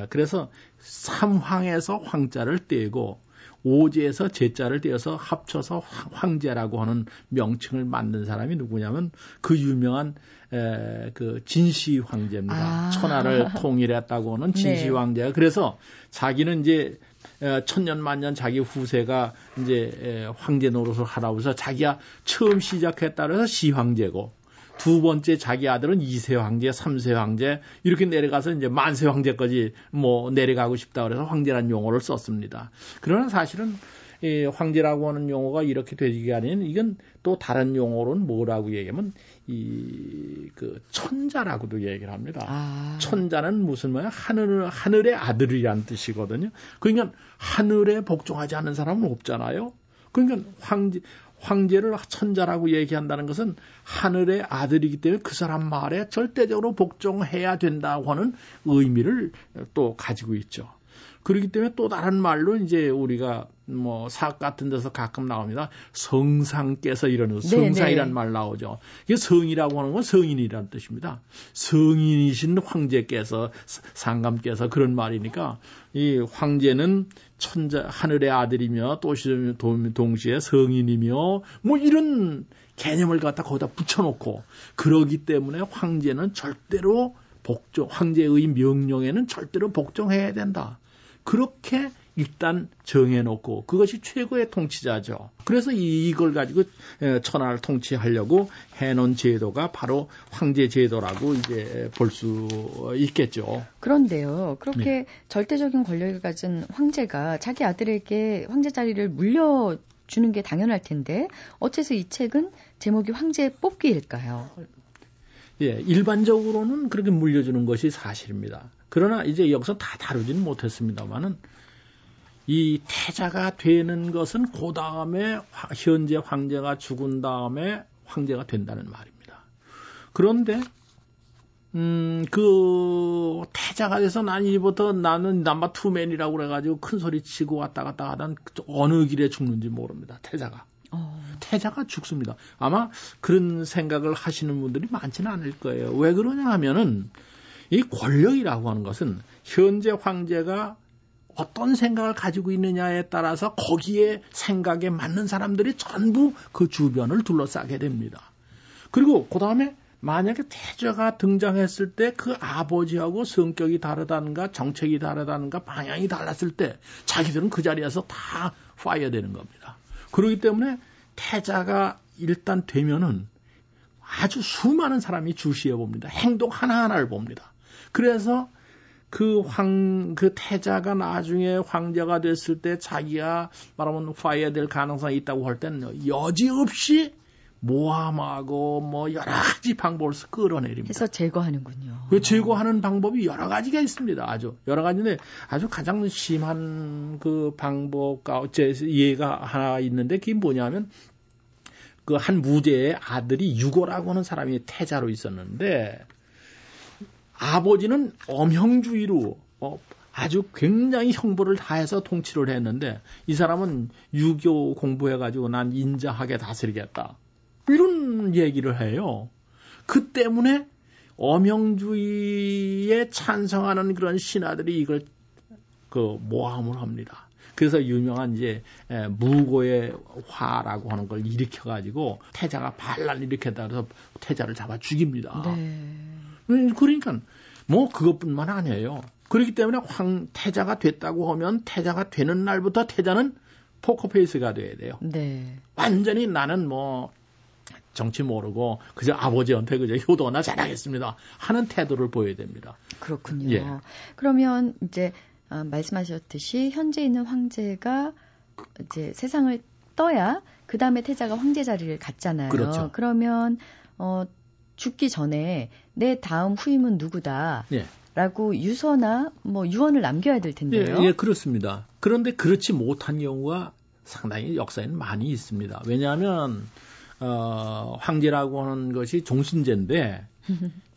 그래서 삼황에서 황자를 떼고 오제에서 제자를 떼어서 합쳐서 황제라고 하는 명칭을 만든 사람이 누구냐면 그 유명한 에, 그 진시 황제입니다. 아. 천하를 통일했다고 하는 진시 네. 황제가 그래서 자기는 이제 천년 만년 자기 후세가 이제 황제 노릇을 하라고 해서 자기가 처음 시작했다 그래서 시황제고 두 번째 자기 아들은 이세 황제, 삼세 황제 이렇게 내려가서 이제 만세 황제까지 뭐 내려가고 싶다 그래서 황제라는 용어를 썼습니다. 그러나 사실은 이 황제라고 하는 용어가 이렇게 되기가 아닌 이건 또 다른 용어로는 뭐라고 얘기하면 이 그 천자라고도 얘기를 합니다. 아. 천자는 무슨 말이야? 하늘 하늘의 아들이란 뜻이거든요. 그러니까 하늘에 복종하지 않는 사람은 없잖아요. 그러니까 황제 황제를 천자라고 얘기한다는 것은 하늘의 아들이기 때문에 그 사람 말에 절대적으로 복종해야 된다고 하는 의미를 또 가지고 있죠. 그렇기 때문에 또 다른 말로 이제 우리가 뭐 사학 같은 데서 가끔 나옵니다. 성상께서 이러는 네, 성상이란 네. 말 나오죠. 이게 성이라고 하는 건 성인이라는 뜻입니다. 성인이신 황제께서 상감께서 그런 말이니까 이 황제는 천자 하늘의 아들이며 또 동시에 성인이며 뭐 이런 개념을 갖다 거기다 붙여놓고 그러기 때문에 황제는 절대로 복종 황제의 명령에는 절대로 복종해야 된다. 그렇게 일단 정해놓고 그것이 최고의 통치자죠. 그래서 이걸 가지고 천하를 통치하려고 해놓은 제도가 바로 황제 제도라고 이제 볼 수 있겠죠. 그런데요, 그렇게 네. 절대적인 권력을 가진 황제가 자기 아들에게 황제 자리를 물려 주는 게 당연할 텐데 어째서 이 책은 제목이 황제 뽑기일까요? 예, 일반적으로는 그렇게 물려주는 것이 사실입니다. 그러나 이제 여기서 다 다루지는 못했습니다만은 이 태자가 되는 것은 그 다음에 현재 황제가 죽은 다음에 황제가 된다는 말입니다. 그런데 음, 그, 태자가 돼서 난 이부터 나는 남바 투맨이라고 그래가지고 큰 소리 치고 왔다 갔다 하던 어느 길에 죽는지 모릅니다. 태자가. 어. 태자가 죽습니다. 아마 그런 생각을 하시는 분들이 많지는 않을 거예요. 왜 그러냐 하면은 이 권력이라고 하는 것은 현재 황제가 어떤 생각을 가지고 있느냐에 따라서 거기에 생각에 맞는 사람들이 전부 그 주변을 둘러싸게 됩니다. 그리고 그 다음에 만약에 태자가 등장했을 때 그 아버지하고 성격이 다르다는가 정책이 다르다는가 방향이 달랐을 때 자기들은 그 자리에서 다 fire 되는 겁니다. 그렇기 때문에 태자가 일단 되면은 아주 수많은 사람이 주시해 봅니다. 행동 하나하나를 봅니다. 그래서 그 황, 그 태자가 나중에 황제가 됐을 때 자기가 말하면 fire 될 가능성이 있다고 할 때는 여지없이 모함하고 뭐 여러 가지 방법을 끌어내립니다. 해서 제거하는군요. 그 제거하는 방법이 여러 가지가 있습니다. 아주 여러 가지인데 아주 가장 심한 그 방법 가운데 예가 하나 있는데 그게 뭐냐면 그 한 무제의 아들이 유고라고 하는 사람이 태자로 있었는데 아버지는 엄형주의로 어, 아주 굉장히 형벌을 다해서 통치를 했는데 이 사람은 유교 공부해가지고 난 인자하게 다스리겠다. 이런 얘기를 해요. 그 때문에 엄형주의에 찬성하는 그런 신하들이 이걸 그 모함을 합니다. 그래서 유명한 이제 무고의 화라고 하는 걸 일으켜 가지고 태자가 반란을 일으켰다 그래서 태자를 잡아 죽입니다. 네. 음, 그러니까 뭐 그것뿐만 아니에요. 그렇기 때문에 황 태자가 됐다고 하면 태자가 되는 날부터 태자는 포커페이스가 돼야 돼요. 네. 완전히 나는 뭐 정치 모르고 그저 아버지한테 그저 효도나 잘하겠습니다 하는 태도를 보여야 됩니다. 그렇군요. 예. 그러면 이제 어, 말씀하셨듯이 현재 있는 황제가 이제 세상을 떠야 그 다음에 태자가 황제 자리를 갖잖아요. 그렇죠. 그러면 어 죽기 전에 내 다음 후임은 누구다. 예. 라고 유서나 뭐 유언을 남겨야 될 텐데요. 예, 예, 그렇습니다. 그런데 그렇지 못한 경우가 상당히 역사에는 많이 있습니다. 왜냐하면 어, 황제라고 하는 것이 종신제인데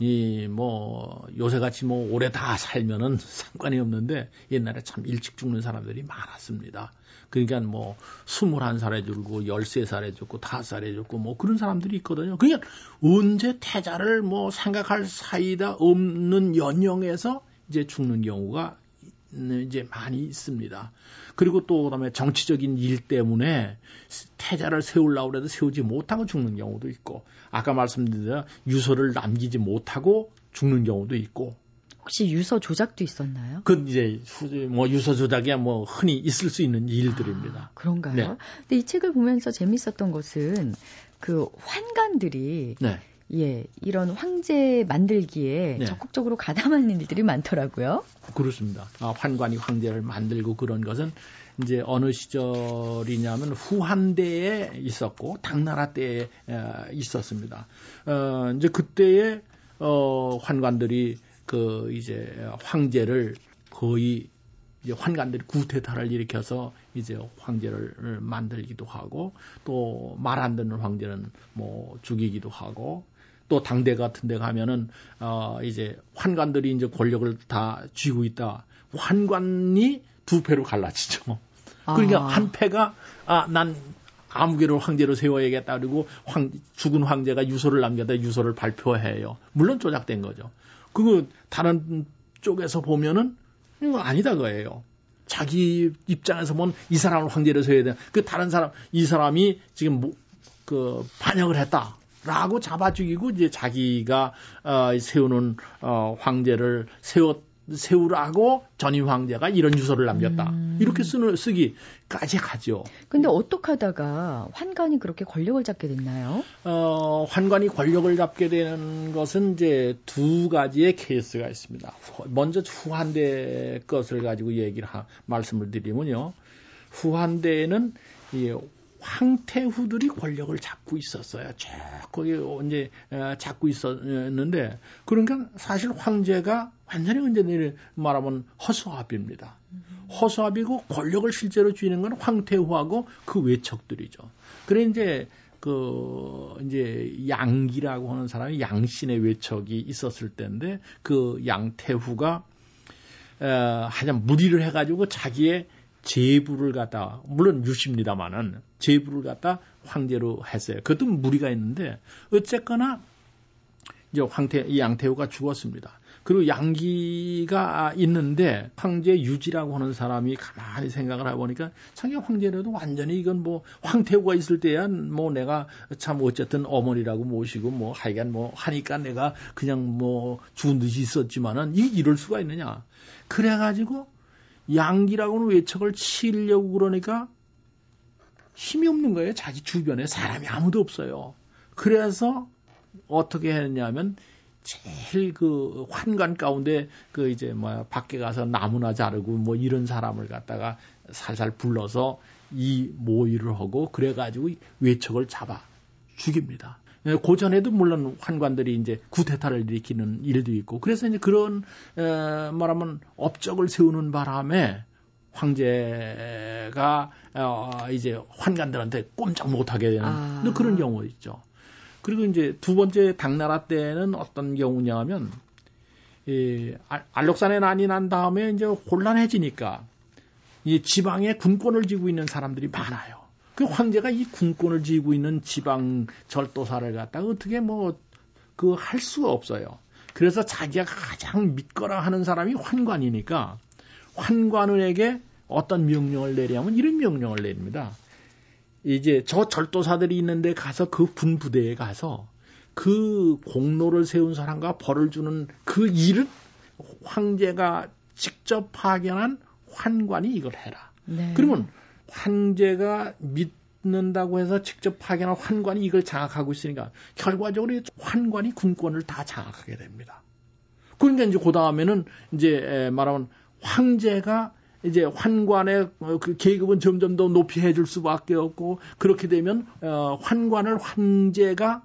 이 뭐 요새같이 뭐 오래 다 살면은 상관이 없는데 옛날에 참 일찍 죽는 사람들이 많았습니다. 그러니까 뭐 21살에 죽고 13살에 죽고 5살에 죽고 뭐 그런 사람들이 있거든요. 그러니까 언제 태자를 뭐 생각할 사이다 없는 연령에서 이제 죽는 경우가 이제 많이 있습니다. 그리고 또 그다음에 정치적인 일 때문에 태자를 세우려고 해도 세우지 못하고 죽는 경우도 있고 아까 말씀드린 대로 유서를 남기지 못하고 죽는 경우도 있고 혹시 유서 조작도 있었나요? 그 이제 뭐 유서 조작이야 뭐 흔히 있을 수 있는 일들입니다. 아, 그런가요? 네. 근데 이 책을 보면서 재밌었던 것은 그 환관들이 네. 예, 이런 황제 만들기에 네. 적극적으로 가담하는 일들이 많더라고요. 그렇습니다. 아, 환관이 황제를 만들고 그런 것은 이제 어느 시절이냐면 후한대에 있었고 당나라 때에 있었습니다. 어, 이제 그때에 어, 환관들이 그 이제 황제를 거의 이제 환관들이 구태타를 일으켜서 이제 황제를 만들기도 하고 또 말 안 듣는 황제는 뭐 죽이기도 하고 또 당대 같은 데 가면은 어 이제 환관들이 이제 권력을 다 쥐고 있다. 환관이 두 패로 갈라지죠. 그러니까 아. 한 패가 아 난 아무개를 황제로 세워야겠다 그리고 황, 죽은 황제가 유서를 남겨다 유서를 발표해요. 물론 조작된 거죠. 그거 다른 쪽에서 보면은 이거 아니다 거예요. 자기 입장에서 보면 이 사람을 황제로 세워야 돼. 그 다른 사람 이 사람이 지금 뭐, 그 반역을 했다. 라고 잡아 죽이고 이제 자기가 어, 세우는 어, 황제를 세웠 세우라고 전임 황제가 이런 유서를 남겼다. 음. 이렇게 쓰는 쓰기까지 가죠. 근데 어떻게 하다가 환관이 그렇게 권력을 잡게 됐나요? 어, 환관이 권력을 잡게 되는 것은 이제 두 가지의 케이스가 있습니다. 먼저 후한대 것을 가지고 얘기를 하, 말씀을 드리면요. 후한대에는 이 황태후들이 권력을 잡고 있었어요. 쭉 거기 이제 어, 잡고 있었는데 그러니까 사실 황제가 완전히 이제 말하면 허수아비입니다. 허수아비고 권력을 실제로 쥐는 건 황태후하고 그 외척들이죠. 그래 이제 그 이제 양기라고 하는 사람이 양신의 외척이 있었을 때인데 그 양태후가 어, 하여튼 무리를 해가지고 자기의 제부를 갖다 물론 유십니다마는 제부를 갖다 황제로 했어요. 그것도 무리가 있는데 어쨌거나 이제 황태 이 양태후가 죽었습니다. 그리고 양기가 있는데 황제 유지라고 하는 사람이 가만히 생각을 해보니까 자기 황제라도 완전히 이건 뭐 황태후가 있을 때야 뭐 내가 참 어쨌든 어머니라고 모시고 뭐 하여간 뭐 하니까 내가 그냥 뭐 죽은 듯이 있었지만은 이 이럴 수가 있느냐. 그래가지고 양기라고는 외척을 치려고 그러니까 힘이 없는 거예요. 자기 주변에 사람이 아무도 없어요. 그래서 어떻게 했냐면 제일 그 환관 가운데 그 이제 뭐 밖에 가서 나무나 자르고 뭐 이런 사람을 갖다가 살살 불러서 이 모의를 하고 그래가지고 외척을 잡아 죽입니다. 예, 고전에도 물론 환관들이 이제 구태타를 일으키는 일도 있고 그래서 이제 그런 에, 말하면 업적을 세우는 바람에 황제가 어, 이제 환관들한테 꼼짝 못하게 되는 아. 그런 경우 있죠. 그리고 이제 두 번째 당나라 때는 어떤 경우냐면 이 알록산에 난이 난 다음에 이제 혼란해지니까 이 지방에 군권을 쥐고 있는 사람들이 많아요. 그 황제가 이 군권을 쥐고 있는 지방 절도사를 갖다가 어떻게 뭐 그 할 수가 없어요. 그래서 자기가 가장 믿거라 하는 사람이 환관이니까 환관에게 어떤 명령을 내려면 이런 명령을 내립니다. 이제 저 절도사들이 있는데 가서 그 군부대에 가서 그 공로를 세운 사람과 벌을 주는 그 일은 황제가 직접 파견한 환관이 이걸 해라. 네. 그러면 황제가 믿는다고 해서 직접 파견한 환관이 이걸 장악하고 있으니까 결과적으로 환관이 군권을 다 장악하게 됩니다. 그러니까 이제 그 다음에는 이제 말하면 황제가 이제 환관의 어, 그 계급은 점점 더 높이 해줄 수밖에 없고 그렇게 되면 어, 환관을 황제가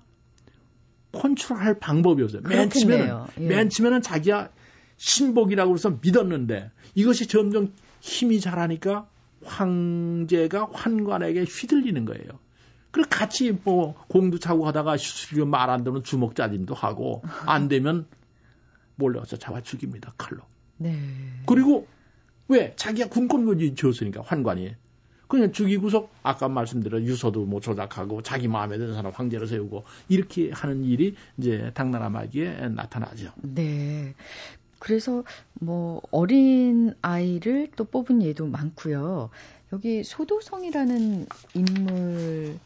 컨트롤할 방법이 없어요. 맨 처음에는 예. 맨 처음에는 자기가 신복이라고 해서 믿었는데 이것이 점점 힘이 자라니까 황제가 환관에게 휘둘리는 거예요. 그 같이 뭐 공도 차고 하다가 말 안 되면 주먹 짜짐도 하고 안 되면 몰래 가서 잡아 죽입니다 칼로. 네. 그리고 왜 자기가 군권을 지었으니까 환관이 그냥 죽이고서 아까 말씀드린 유서도 뭐 조작하고 자기 마음에 드는 사람 황제를 세우고 이렇게 하는 일이 이제 당나라마기에 나타나죠. 네. 그래서 뭐 어린 아이를 또 뽑은 예도 많고요. 여기 소도성이라는 인물부터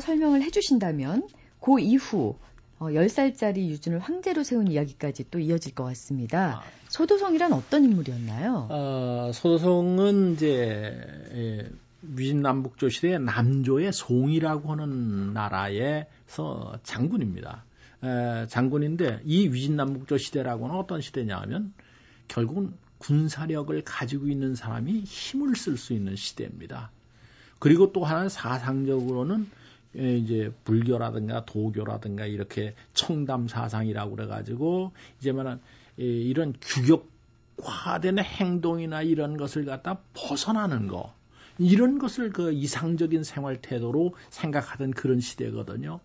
설명을 해주신다면 그 이후 어, 10살짜리 유준을 황제로 세운 이야기까지 또 이어질 것 같습니다. 아. 소도성이란 어떤 인물이었나요? 어, 소도성은 이제 예, 위진남북조 시대의 남조의 송이라고 하는 나라에서 장군입니다. 에, 장군인데 이 위진남북조 시대라고는 어떤 시대냐 하면 결국은 군사력을 가지고 있는 사람이 힘을 쓸 수 있는 시대입니다. 그리고 또 하나는 사상적으로는 예, 이제 불교라든가 도교라든가 이렇게 청담 사상이라고 그래가지고 이제만은 이런 규격화된 행동이나 이런 것을 갖다 벗어나는 거 이런 것을 그 이상적인 생활 태도로 생각하던 그런 시대거든요.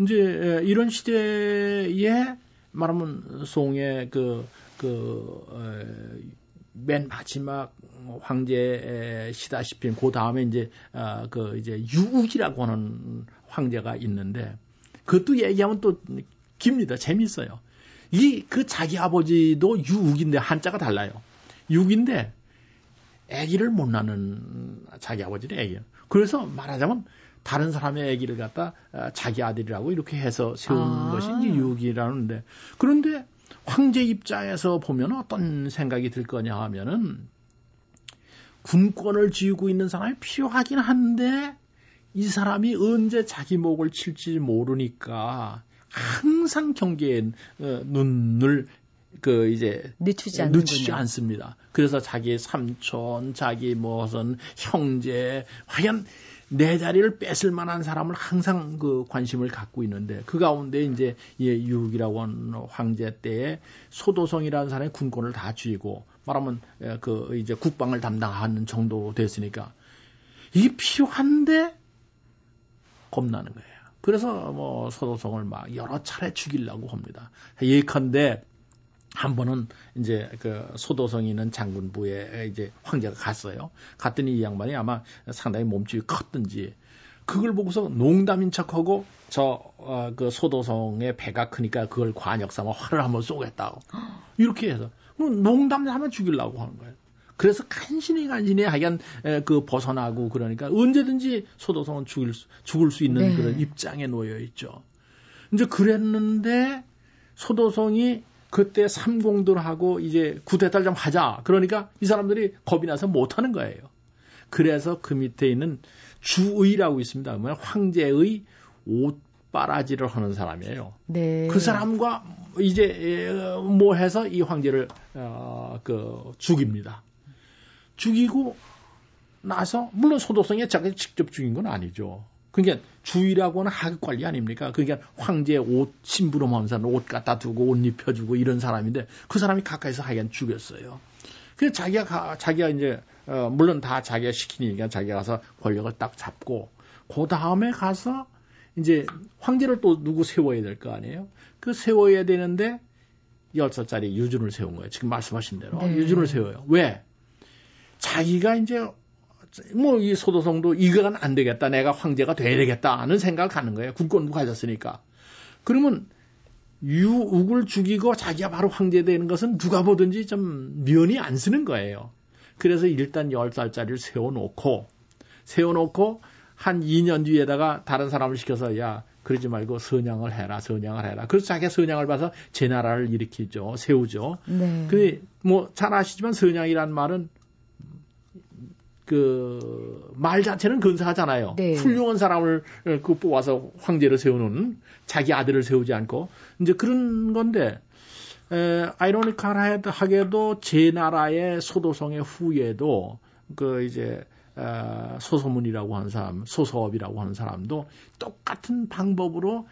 이제 이런 시대에 말하면 송의 그, 그, 맨 마지막 황제 시다시피 그 다음에 이제 어, 그 이제 유욱이라고 하는 황제가 있는데 그것도 얘기하면 또 깁니다. 재밌어요. 이 그 자기 아버지도 유욱인데 한자가 달라요. 육인데 아기를 못 낳는 자기 아버지는 아기예요. 그래서 말하자면 다른 사람의 아기를 갖다 어, 자기 아들이라고 이렇게 해서 세운 아. 것이 이제 유욱이라는데 그런데 황제 입장에서 보면 어떤 생각이 들 거냐 하면은 군권을 쥐고 있는 사람이 필요하긴 한데 이 사람이 언제 자기 목을 칠지 모르니까 항상 경계에 어, 눈을 그 이제 늦추지, 늦추지 않습니다. 그래서 자기 삼촌, 자기 무슨 형제, 과연 내 자리를 뺏을 만한 사람을 항상 그 관심을 갖고 있는데 그 가운데 이제 예, 유욱이라고 하는 황제 때에 소도성이라는 사람이 군권을 다 쥐고 말하면 예, 그 이제 국방을 담당하는 정도 됐으니까 이게 필요한데 겁나는 거예요. 그래서 뭐 소도성을 막 여러 차례 죽이려고 합니다. 예컨대 한 번은 이제 그 소도성이 있는 장군부에 이제 황제가 갔어요. 갔더니 이 양반이 아마 상당히 몸집이 컸든지 그걸 보고서 농담인 척하고 저그 어, 소도성의 배가 크니까 그걸 관역 삼아 활을 한번 쏘겠다고 이렇게 해서 농담하면 죽이려고 하는 거예요. 그래서 간신히 간신히 하여간 그 벗어나고 그러니까 언제든지 소도성은 죽을 수, 죽을 수 있는 네. 그런 입장에 놓여 있죠. 이제 그랬는데 소도성이 그때 삼공들하고 이제 구대달 좀 하자. 그러니까 이 사람들이 겁이 나서 못 하는 거예요. 그래서 그 밑에 있는 주의라고 있습니다. 그러면 황제의 옷바라지를 하는 사람이에요. 네. 그 사람과 이제 뭐 해서 이 황제를 어, 그 죽입니다. 죽이고 나서 물론 소도성에 자기 직접 죽인 건 아니죠. 그러니까 주의라고 하는 하급 관리 아닙니까? 그러니까 황제 옷 심부름하면서 옷 갖다 두고 옷 입혀주고 이런 사람인데 그 사람이 가까이서 하여간 죽였어요. 그래서 자기가 가, 자기가 이제 어, 물론 다 자기가 시키니까 자기가 가서 권력을 딱 잡고 그 다음에 가서 이제 황제를 또 누구 세워야 될 거 아니에요? 그 세워야 되는데 10살짜리 유준을 세운 거예요. 지금 말씀하신 대로 네. 유준을 세워요. 왜? 자기가 이제 뭐 이 소도성도 이거는 안 되겠다. 내가 황제가 돼야 되겠다 하는 생각을 갖는 거예요. 군권부 가졌으니까. 그러면 유욱을 죽이고 자기가 바로 황제 되는 것은 누가 보든지 좀 면이 안 쓰는 거예요. 그래서 일단 10살짜리를 세워놓고 세워놓고 한 2년 뒤에다가 다른 사람을 시켜서 야 그러지 말고 선양을 해라 선양을 해라. 그래서 자기가 선양을 봐서 제 나라를 일으키죠 세우죠. 네. 그 뭐 잘 아시지만 선양이란 말은 그 말 자체는 근사하잖아요. 네. 훌륭한 사람을 그 뽑아서 황제를 세우는 자기 아들을 세우지 않고 이제 그런 건데 에, 아이러니컬하게도 제 나라의 소도성의 후예도 그 이제 어, 소소문이라고 하는 사람, 소서업이라고 하는 사람도 똑같은 방법으로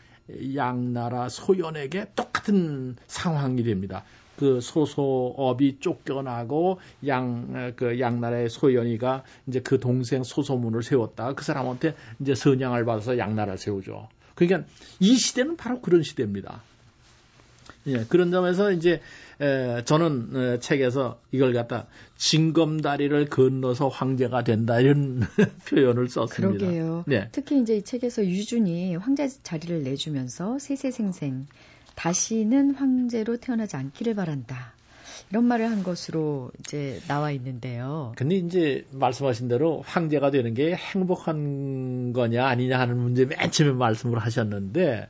양나라 소연에게 똑같은 상황이 됩니다. 그 소소업이 쫓겨나고 양 그 양나라의 소연이가 이제 그 동생 소소문을 세웠다. 그 사람한테 이제 선양을 받아서 양나라를 세우죠. 그러니까 이 시대는 바로 그런 시대입니다. 예, 그런 점에서 이제 에, 저는 에, 책에서 이걸 갖다 징검다리를 건너서 황제가 된다 이런 표현을 썼습니다. 그러게요. 네. 특히 이제 이 책에서 유준이 황제 자리를 내주면서 세세생생 다시는 황제로 태어나지 않기를 바란다. 이런 말을 한 것으로 이제 나와 있는데요. 근데 이제 말씀하신 대로 황제가 되는 게 행복한 거냐 아니냐 하는 문제 맨 처음에 말씀을 하셨는데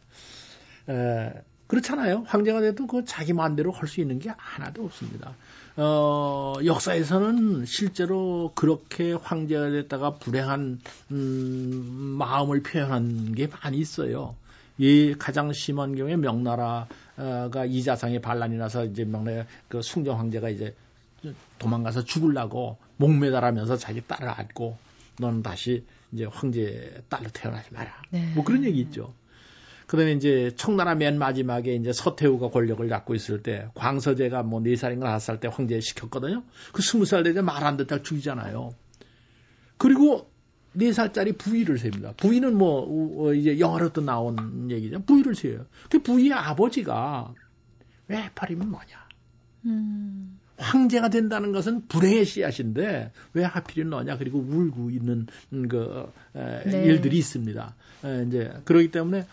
에, 그렇잖아요. 황제가 돼도 그 자기 마음대로 할 수 있는 게 하나도 없습니다. 어, 역사에서는 실제로 그렇게 황제가 됐다가 불행한 음, 마음을 표현한 게 많이 있어요. 이 가장 심한 경우에 명나라가 이자상에 반란이 나서 이제 명나라 그 숭정 황제가 이제 도망가서 죽을라고 목매달하면서 자기 딸을 안고 너는 다시 이제 황제 딸로 태어나지 마라. 네. 뭐 그런 얘기 있죠. 그다음에 이제 청나라 맨 마지막에 이제 서태후가 권력을 잡고 있을 때 광서제가 뭐 네 살인가 다섯 살 때 황제 시켰거든요. 그 스무 살 되자 말 안 듣다 죽이잖아요. 그리고 네 살짜리 부위를 셉니다. 부위는 뭐 어, 이제 영화로도 나온 얘기죠. 부위를 세요. 그 부위의 아버지가 왜 팔이면 뭐냐? 음. 황제가 된다는 것은 불행의 씨앗인데 왜 하필이면 너냐 그리고 울고 있는 그 에, 네. 일들이 있습니다. 에, 이제 그러기 때문에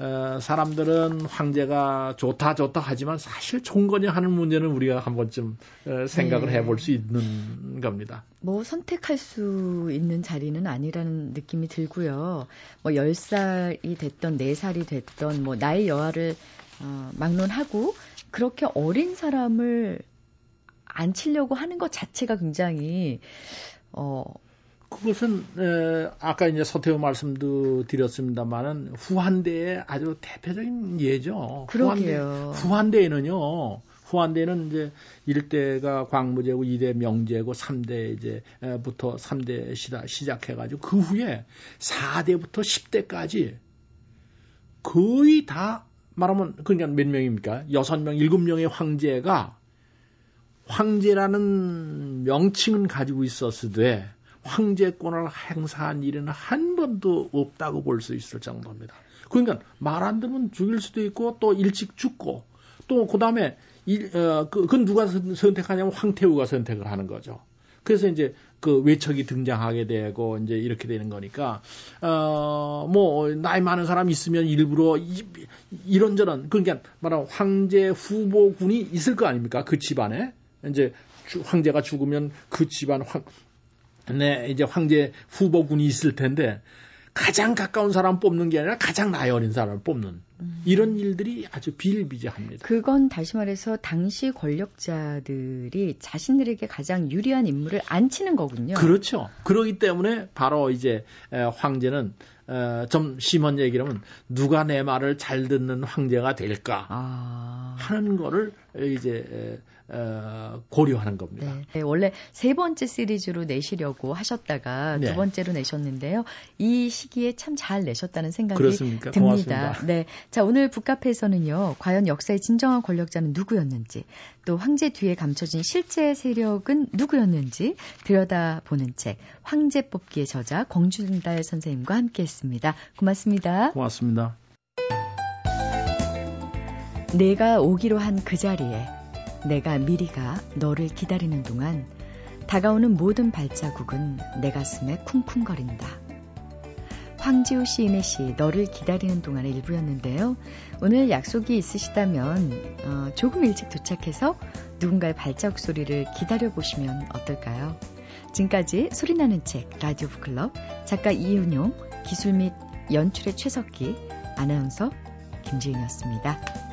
에, 사람들은 황제가 좋다 좋다 하지만 사실 좋은 거냐 하는 문제는 우리가 한 번쯤 에, 생각을 네. 해볼 수 있는 겁니다. 뭐 선택할 수 있는 자리는 아니라는 느낌이 들고요. 뭐 10살이 됐던 4살이 됐던 뭐 나의 여하를 어, 막론하고 그렇게 어린 사람을 안 치려고 하는 것 자체가 굉장히 어 그것은 에, 아까 이제 서태후 말씀도 드렸습니다만은 후한대의 아주 대표적인 예죠. 그러게요. 후한대, 후한대에는요. 후한대는 이제 1대가 광무제고 2대 명제고 3대 이제부터 3대 시다 시작해 가지고 그 후에 4대부터 10대까지 거의 다 말하면 그러니까 몇 명입니까? 6명, 7명의 황제가 황제라는 명칭은 가지고 있었으되 황제권을 행사한 일은 한 번도 없다고 볼 수 있을 정도입니다. 그러니까 말 안 들으면 죽일 수도 있고 또 일찍 죽고 또 그다음에 일, 어, 그, 그건 누가 선택하냐면 황태우가 선택을 하는 거죠. 그래서 이제 그 외척이 등장하게 되고 이제 이렇게 되는 거니까 어뭐 나이 많은 사람 있으면 일부러 이, 이런저런 그러니까 말하면 황제 후보군이 있을 거 아닙니까 그 집안에 이제 황제가 죽으면 그 집안 황, 네, 이제 황제 후보군이 있을 텐데 가장 가까운 사람 뽑는 게 아니라 가장 나이 어린 사람을 뽑는 음. 이런 일들이 아주 비일비재합니다. 그건 다시 말해서 당시 권력자들이 자신들에게 가장 유리한 인물을 안 치는 거군요. 그렇죠. 그러기 때문에 바로 이제 황제는 좀 심한 얘기라면 누가 내 말을 잘 듣는 황제가 될까 아. 하는 거를 이제 어, 고려하는 겁니다. 네. 네, 원래 세 번째 시리즈로 내시려고 하셨다가 네. 두 번째로 내셨는데요. 이 시기에 참 잘 내셨다는 생각이 그렇습니까? 듭니다. 고맙습니다. 네. 자, 오늘 북카페에서는요. 과연 역사의 진정한 권력자는 누구였는지, 또 황제 뒤에 감춰진 실제 세력은 누구였는지 들여다보는 책 황제 뽑기의 저자 공준달 선생님과 함께했습니다. 고맙습니다. 고맙습니다. 내가 오기로 한 그 자리에 내가 미리 가 너를 기다리는 동안 다가오는 모든 발자국은 내 가슴에 쿵쿵거린다. 황지우 시인의 시 너를 기다리는 동안의 일부였는데요. 오늘 약속이 있으시다면 어, 조금 일찍 도착해서 누군가의 발자국 소리를 기다려 보시면 어떨까요? 지금까지 소리나는 책 라디오 북클럽 작가 이윤용 기술 및 연출의 최석기 아나운서 김지은이었습니다.